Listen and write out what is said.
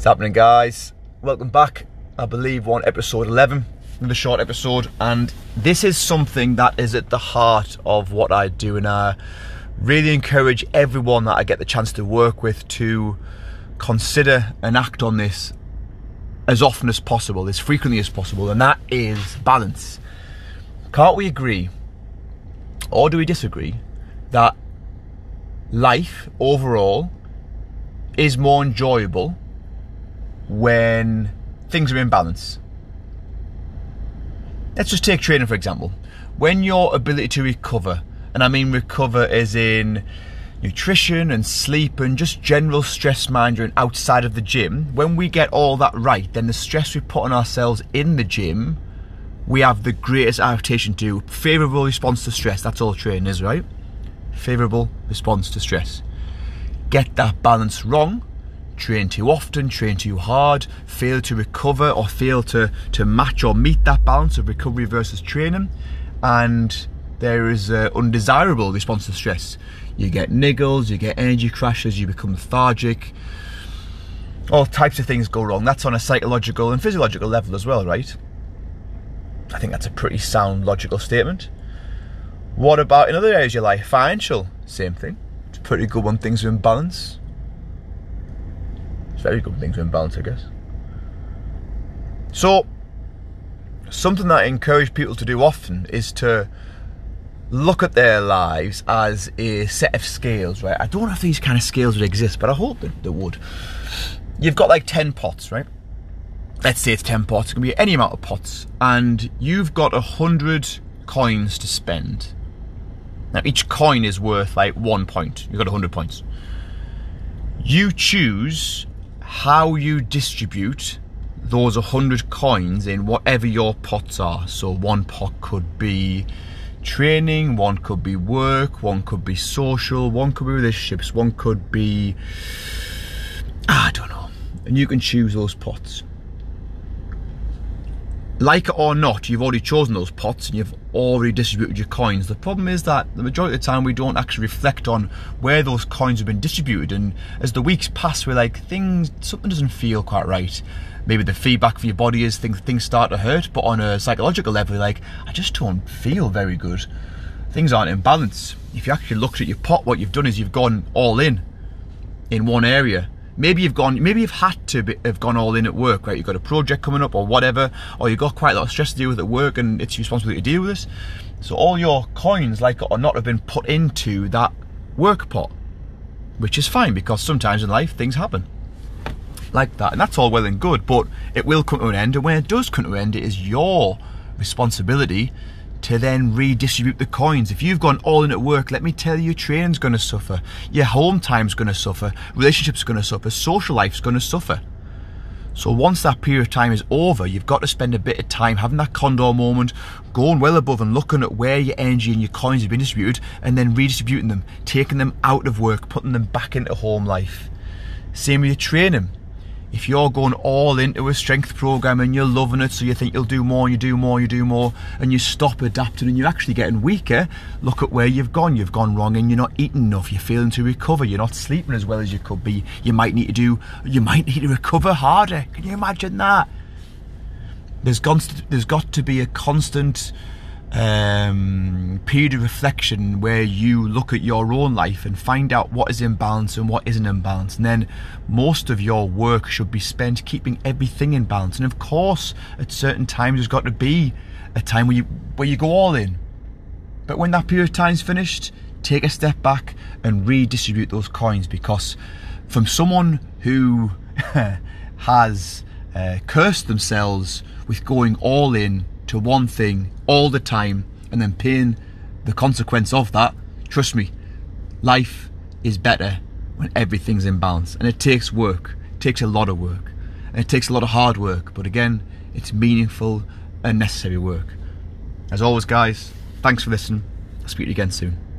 What's happening, guys? Welcome back. I believe on episode 11, another short episode, and this is something that is at the heart of what I do, and I really encourage everyone that I get the chance to work with to consider and act on this as often as possible, as frequently as possible, and that is balance. Can't we agree, or do we disagree, that life overall is more enjoyable when things are in balance. Let's just take training for example. When your ability to recover, and I mean recover as in nutrition and sleep and just general stress management outside of the gym, when we get all that right, then the stress we put on ourselves in the gym, we have the greatest adaptation to favourable response to stress. That's all training is, right? Favourable response to stress. Get that balance wrong, train too often, train too hard, fail to recover or fail to, to match or meet that balance of recovery versus training, and there is an undesirable response to stress. You get niggles, you get energy crashes, you become lethargic. All types of things go wrong. That's on a psychological and physiological level as well, right? I think that's a pretty sound logical statement. What about in other areas of your life? Financial, same thing. It's pretty good when things are in balance. It's very good things are in balance, I guess. So, something that I encourage people to do often is to look at their lives as a set of scales, right? I don't know if these kind of scales would exist, but I hope that they would. You've got like 10 pots, right? Let's say it's 10 pots, it can be any amount of pots, and you've got a hundred coins to spend. Now each coin is worth like one point. You've got a hundred points. You choose how you distribute those 100 coins in whatever your pots are. So one pot could be training, one could be work, one could be social, one could be relationships, one could be I don't know. And you can choose those pots like it or not, you've already chosen those pots and you've already distributed your coins. The problem is that the majority of the time we don't actually reflect on where those coins have been distributed. And as the weeks pass, we're like, things, something doesn't feel quite right. Maybe the feedback for your body is things, things start to hurt, but on a psychological level, like, I just don't feel very good. Things aren't in balance. If you actually looked at your pot, what you've done is you've gone all in in one area maybe you've gone maybe you've had to be, have gone all in at work right? You've got a project coming up or whatever or you've got quite a lot of stress to deal with at work and it's your responsibility to deal with this. So all your coins like or not have been put into that work pot which is fine because sometimes in life things happen like that. And that's all well and good but it will come to an end. And when it does come to an end it is your responsibility to then redistribute the coins. If you've gone all in at work, let me tell you, training's going to suffer. Your home time's going to suffer. Relationships going to suffer. Social life's going to suffer. So once that period of time is over, you've got to spend a bit of time having that condor moment, going well above and looking at where your energy and your coins have been distributed, and then redistributing them, taking them out of work, putting them back into home life. Same with your training if you're going all into a strength program and you're loving it, so you think you'll do more, you do more, you do more, and you stop adapting and you're actually getting weaker, look at where you've gone. You've gone wrong and you're not eating enough. You're failing to recover. You're not sleeping as well as you could be. You might need to do, you might need to recover harder. Can you imagine that? There's, constant, there's got to be a constant um, period of reflection where you look at your own life and find out what is in balance and what isn't in balance. And then most of your work should be spent keeping everything in balance. And of course, at certain times, there's got to be a time where you where you go all in. But when that period of time's finished, take a step back and redistribute those coins because from someone who has uh, cursed themselves with going all in to one thing all the time and then paying the consequence of that, trust me, life is better when everything's in balance. And it takes work, it takes a lot of work, and it takes a lot of hard work. But again, it's meaningful and necessary work. As always, guys, thanks for listening. I'll speak to you again soon.